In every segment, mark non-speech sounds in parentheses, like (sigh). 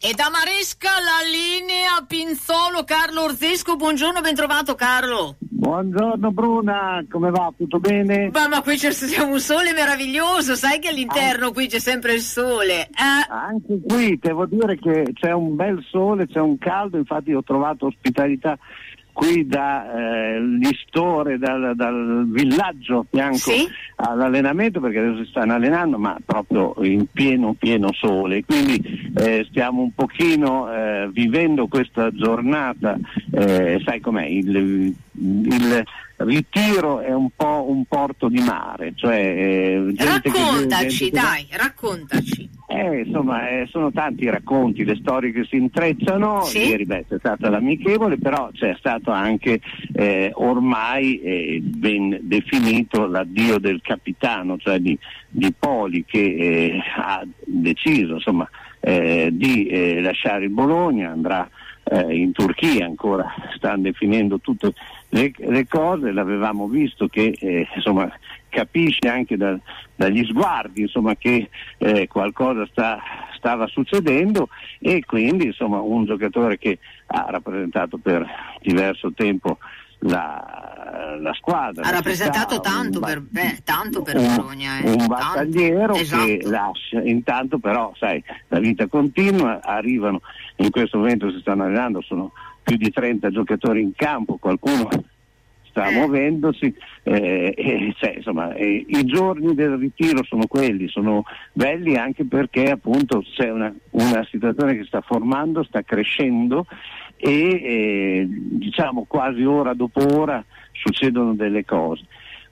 E da Maresca la linea Pinzolo Carlo Orzesco, buongiorno, ben trovato Carlo. Buongiorno Bruna, come va? Tutto bene? Ma, ma qui c'è un sole meraviglioso, sai che all'interno ah. qui c'è sempre il sole. Eh? Anche qui devo dire che c'è un bel sole, c'è un caldo, infatti ho trovato ospitalità qui dall'istore, eh, dal, dal, villaggio a fianco sì? all'allenamento perché adesso si stanno allenando ma proprio in pieno pieno sole quindi eh, stiamo un pochino eh, vivendo questa giornata eh, sai com'è il, il ritiro è un po' un porto di mare cioè, eh, raccontaci dai raccontaci eh, insomma, eh, sono tanti i racconti, le storie che si intrecciano. Sì? Ieri beh, c'è stata l'amichevole, però c'è stato anche eh, ormai eh, ben definito l'addio del capitano, cioè di, di Poli, che eh, ha deciso insomma, eh, di lasciare il Bologna, andrà in Turchia ancora, stanno definendo tutte le, le cose, l'avevamo visto che insomma, capisce anche da, dagli sguardi insomma, che eh, qualcosa sta, stava succedendo e quindi insomma, un giocatore che ha rappresentato per diverso tempo la, la squadra. Ha rappresentato città, tanto, per, beh, tanto per un, Bologna. Eh. Un battagliero esatto. che lascia, intanto però sai, la vita continua, arrivano, in questo momento si stanno allenando, sono più di 30 giocatori in campo, qualcuno sta muovendosi, eh, cioè, insomma, eh, i giorni del ritiro sono quelli, sono belli anche perché appunto c'è una, una situazione che sta formando, sta crescendo e eh, diciamo quasi ora dopo ora succedono delle cose.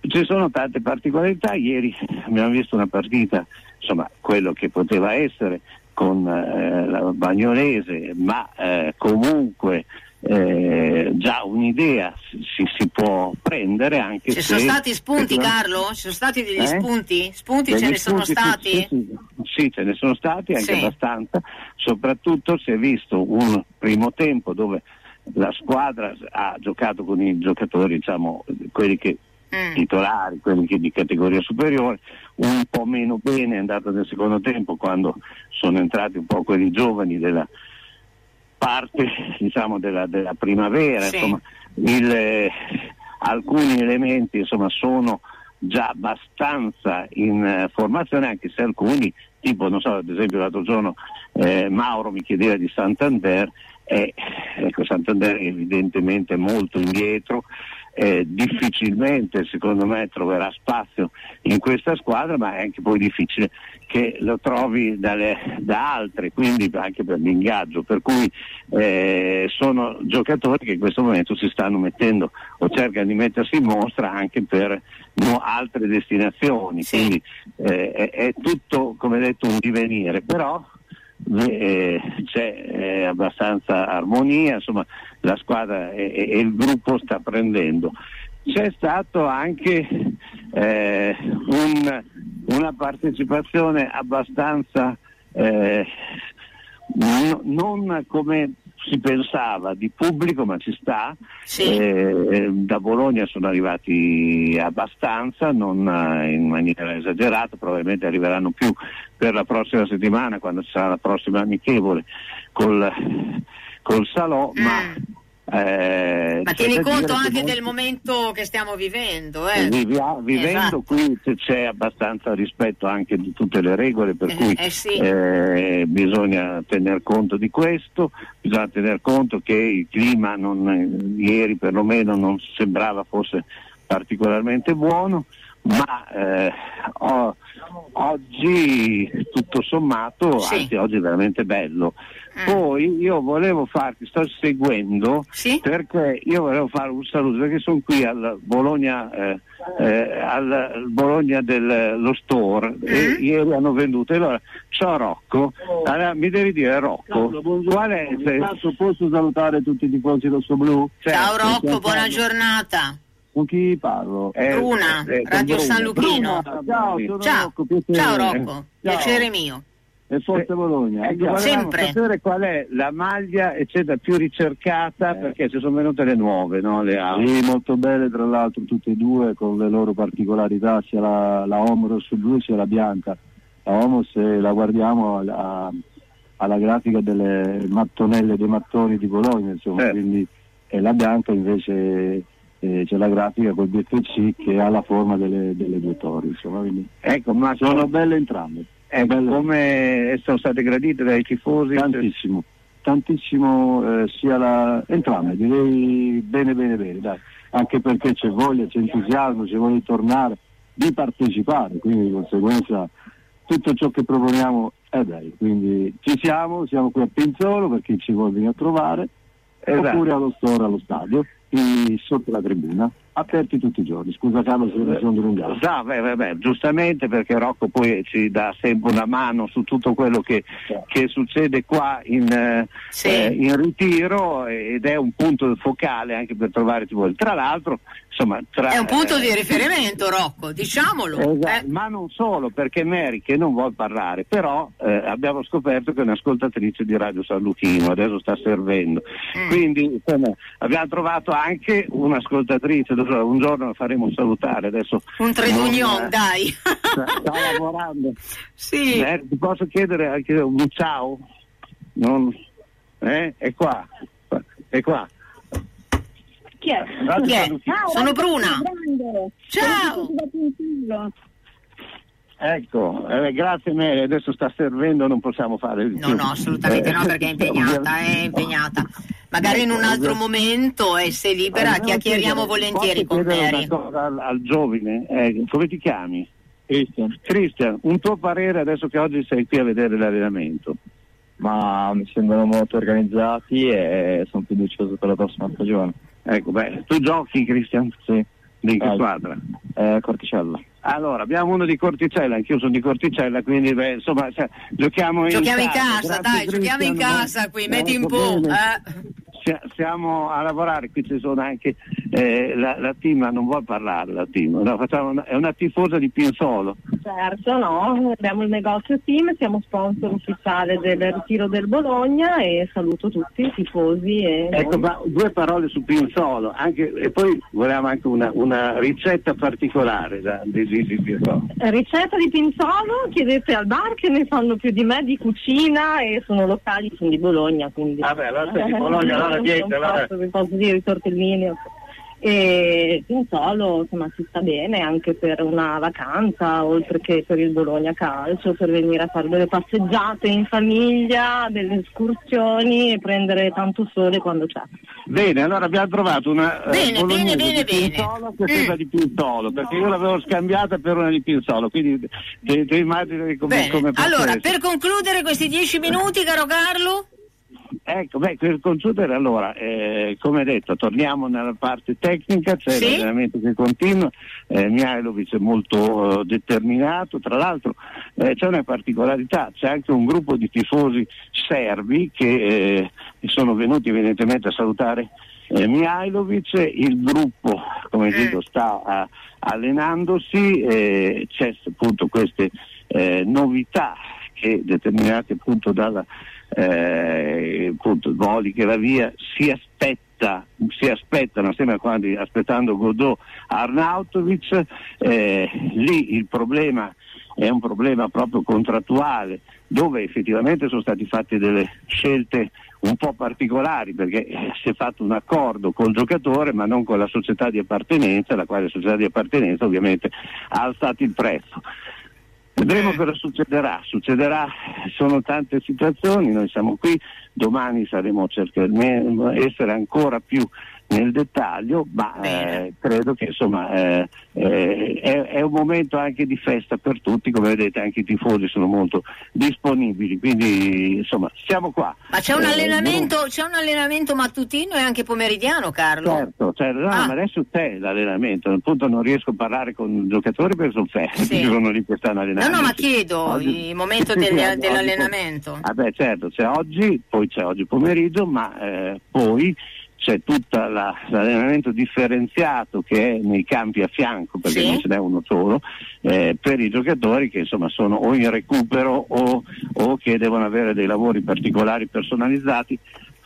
Ci sono tante particolarità, ieri abbiamo visto una partita, insomma quello che poteva essere con eh, la Bagnolese, ma eh, comunque eh, già un'idea si, si, può prendere anche ci se... sono stati spunti Carlo? ci sono stati degli eh? spunti? spunti degli ce ne spunti, sono stati? Sì, sì, sì, ce ne sono stati anche sì. abbastanza soprattutto si è visto un primo tempo dove la squadra ha giocato con i giocatori diciamo quelli che mm. titolari, quelli che di categoria superiore, un po' meno bene è andata nel secondo tempo quando sono entrati un po' quelli giovani della, parte diciamo, della, della, primavera, sì. insomma, il, eh, alcuni elementi insomma, sono già abbastanza in eh, formazione, anche se alcuni, tipo non so, ad esempio l'altro giorno eh, Mauro mi chiedeva di Santander, e ecco, Santander è evidentemente molto indietro, eh, difficilmente secondo me troverà spazio in questa squadra, ma è anche poi difficile che lo trovi dalle, da altri, quindi anche per l'ingaggio, per cui eh, sono giocatori che in questo momento si stanno mettendo o cercano di mettersi in mostra anche per no, altre destinazioni, sì. quindi eh, è, è tutto come detto un divenire, però eh, c'è eh, abbastanza armonia, insomma la squadra e, e, il gruppo sta prendendo. C'è stato anche eh, un, una partecipazione abbastanza eh, n- non come si pensava di pubblico, ma ci sta. Sì. Eh, da Bologna sono arrivati abbastanza, non eh, in maniera esagerata, probabilmente arriveranno più per la prossima settimana, quando ci sarà la prossima amichevole col, col Salò, mm. ma eh, Ma tieni conto anche del momento che stiamo vivendo. Eh? Vivia, vivendo esatto. qui c'è abbastanza rispetto anche di tutte le regole, per eh, cui eh sì. Eh, bisogna tener conto di questo, bisogna tener conto che il clima non, ieri perlomeno non sembrava fosse particolarmente buono, ma eh, ho, oggi tutto sommato, sì. anzi oggi è veramente bello. Mm. Poi io volevo farti, sto seguendo sì? perché io volevo fare un saluto perché sono qui al Bologna, eh, eh, al Bologna dello store mm. e ieri hanno venduto. Allora, ciao Rocco, allora, mi devi dire Rocco, ciao, qual è? Se... Posso salutare tutti i tifosi rossoblu? Certo, ciao Rocco, buona giornata. Con chi parlo? Eh, Bruna, eh, Radio Bruna. San Luchino. Bruna, ciao, ciao. Rocco, ciao Rocco, ciao. piacere mio. E Forza Bologna. Eh, ecco, Sempre. sapere qual è la maglia eccetera, più ricercata eh. perché ci sono venute le nuove, no? Le sì, molto belle tra l'altro tutte e due con le loro particolarità, sia la, la Homo rosso blu sia la bianca. La Homo se la guardiamo ha, alla grafica delle mattonelle dei mattoni di Bologna, insomma, eh. quindi e la bianca invece eh, c'è la grafica col BFC che ha la forma delle, delle due torri, insomma, ecco, ma sono belle entrambe. Eh, come sono state gradite dai tifosi? Tantissimo, tantissimo eh, sia la, entrambe, direi bene bene bene, dai. anche perché c'è voglia, c'è entusiasmo, c'è voglia di tornare, di partecipare, quindi di conseguenza tutto ciò che proponiamo è bello, quindi ci siamo, siamo qui a Pinzolo per chi ci vuole venire a trovare, esatto. oppure allo store, allo stadio, sotto la tribuna aperti tutti i giorni. Scusa Carlo se mi sono dilungato. No, beh, beh, beh, giustamente perché Rocco poi ci dà sempre una mano su tutto quello che, che succede qua in, eh, sì. eh, in, ritiro ed è un punto focale anche per trovare tipo. Tra l'altro, insomma, tra, è un punto eh, di riferimento, Rocco, diciamolo. Esatto, eh. ma non solo perché Mary che non vuole parlare, però eh, abbiamo scoperto che è un'ascoltatrice di Radio San Luchino, adesso sta servendo. Mm. Quindi insomma, abbiamo trovato anche un'ascoltatrice un giorno faremo salutare adesso. Un tredugnon, dai. Sta lavorando. (laughs) Sì. Eh, ti posso chiedere anche un ciao? Non... Eh? È qua. È qua. Chi è? Chi è? Ciao, Sono Bruna. Ciao. Ecco, eh, grazie Mary, adesso sta servendo, non possiamo fare il No, no, assolutamente no, perché è impegnata, è impegnata. Magari in un altro momento e se libera eh, chiacchieriamo volentieri con Mary. Al, al giovane, eh, come ti chiami? Cristian. Cristian, un tuo parere adesso che oggi sei qui a vedere l'allenamento? Ma mi sembrano molto organizzati e sono fiducioso per la prossima stagione. Ecco, beh, tu giochi Cristian? Sì. Di che squadra? Eh, Corticella. Allora, abbiamo uno di Corticella, anch'io sono di Corticella, quindi beh, insomma, cioè, giochiamo in giochiamo casa. in casa dai, giochiamo in casa qui, metti un po'. Eh siamo a lavorare, qui ci sono anche eh, la, la team, non vuole parlare la team, no, una, è una tifosa di Pinsolo. Certo, no, abbiamo il negozio team, siamo sponsor ufficiale del ritiro del Bologna e saluto tutti i tifosi. E ecco, ma due parole su Pinsolo, anche, e poi volevamo anche una, una ricetta particolare da, di, di. Ricetta di Pinsolo? Chiedete al bar che ne fanno più di me di cucina e sono locali, sono di Bologna. Quindi... Vabbè, allora sei di Bologna, allora (laughs) niente, allora... Posso, posso dire i tortellini e Pinsolo insomma si sta bene anche per una vacanza oltre che per il Bologna calcio per venire a fare delle passeggiate in famiglia delle escursioni e prendere tanto sole quando c'è. Bene allora abbiamo trovato una eh, bene uh, bene bene di Pinsolo che mm. di Pinsolo perché io l'avevo scambiata per una di Pinsolo quindi ti immagini come, come allora per concludere questi dieci minuti caro Carlo Ecco, beh, quel computer allora, eh, come detto, torniamo nella parte tecnica, c'è sì? l'allenamento che continua, eh, Mihailovic è molto eh, determinato, tra l'altro eh, c'è una particolarità, c'è anche un gruppo di tifosi serbi che eh, sono venuti evidentemente a salutare eh, Mihailovic, il gruppo, come mm. dico, sta allenandosi, eh, c'è appunto queste novità che determinate appunto dalla eh, appunto che va via, si aspetta si aspettano, sembra quando aspettando Godot Arnautovic, eh, lì il problema è un problema proprio contrattuale, dove effettivamente sono state fatte delle scelte un po' particolari perché si è fatto un accordo col giocatore ma non con la società di appartenenza, la quale società di appartenenza ovviamente ha alzato il prezzo. Vedremo cosa succederà, succederà, sono tante situazioni, noi siamo qui, domani saremo cercando di essere ancora più nel dettaglio, ma eh, credo che insomma eh, eh, è, è, un momento anche di festa per tutti, come vedete anche i tifosi sono molto disponibili, quindi insomma siamo qua. Ma c'è un, eh, allenamento, c'è un allenamento, mattutino e anche pomeridiano Carlo? Certo, certo no, ah. ma adesso c'è l'allenamento, appunto non riesco a parlare con i giocatori perché sono fermi, sì. (laughs) sono lì che stanno allenando. No, no, ma chiedo oggi... il momento del, (laughs) dell'allenamento. Beh certo, c'è oggi, poi c'è oggi pomeriggio, ma eh, poi c'è tutto l'allenamento differenziato che è nei campi a fianco, perché sì. non ce n'è uno solo, eh, per i giocatori che insomma sono o in recupero o, o che devono avere dei lavori particolari personalizzati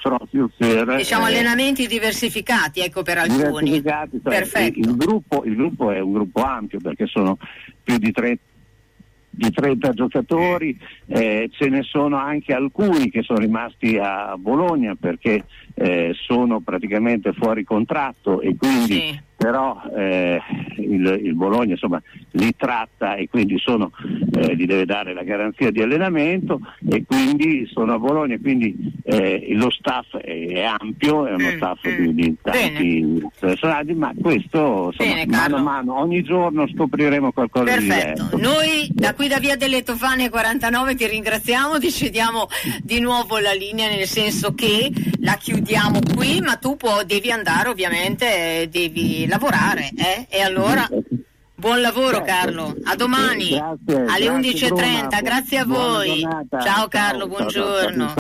proprio per diciamo eh, allenamenti diversificati ecco per alcuni diversificati, cioè, il, il, gruppo, il, gruppo, è un gruppo ampio perché sono più di 30 di 30 giocatori, eh, ce ne sono anche alcuni che sono rimasti a Bologna perché eh, sono praticamente fuori contratto e quindi sì. però eh, il, il, Bologna insomma, li tratta e quindi sono, eh, gli deve dare la garanzia di allenamento e quindi sono a Bologna, quindi eh, lo staff è ampio, è uno mm, staff mm. Di, di, tanti personaggi, ma questo insomma, Bene, mano a mano, ogni giorno scopriremo qualcosa Perfetto. di diverso. Noi da qui da via delle Tofane 49 ti ringraziamo, ti cediamo di nuovo la linea nel senso che la chiudiamo qui, ma tu può, devi andare ovviamente, devi lavorare, eh? E allora buon lavoro certo. Carlo, a domani grazie, alle 11.30, grazie, grazie a voi. Ciao Carlo, buongiorno.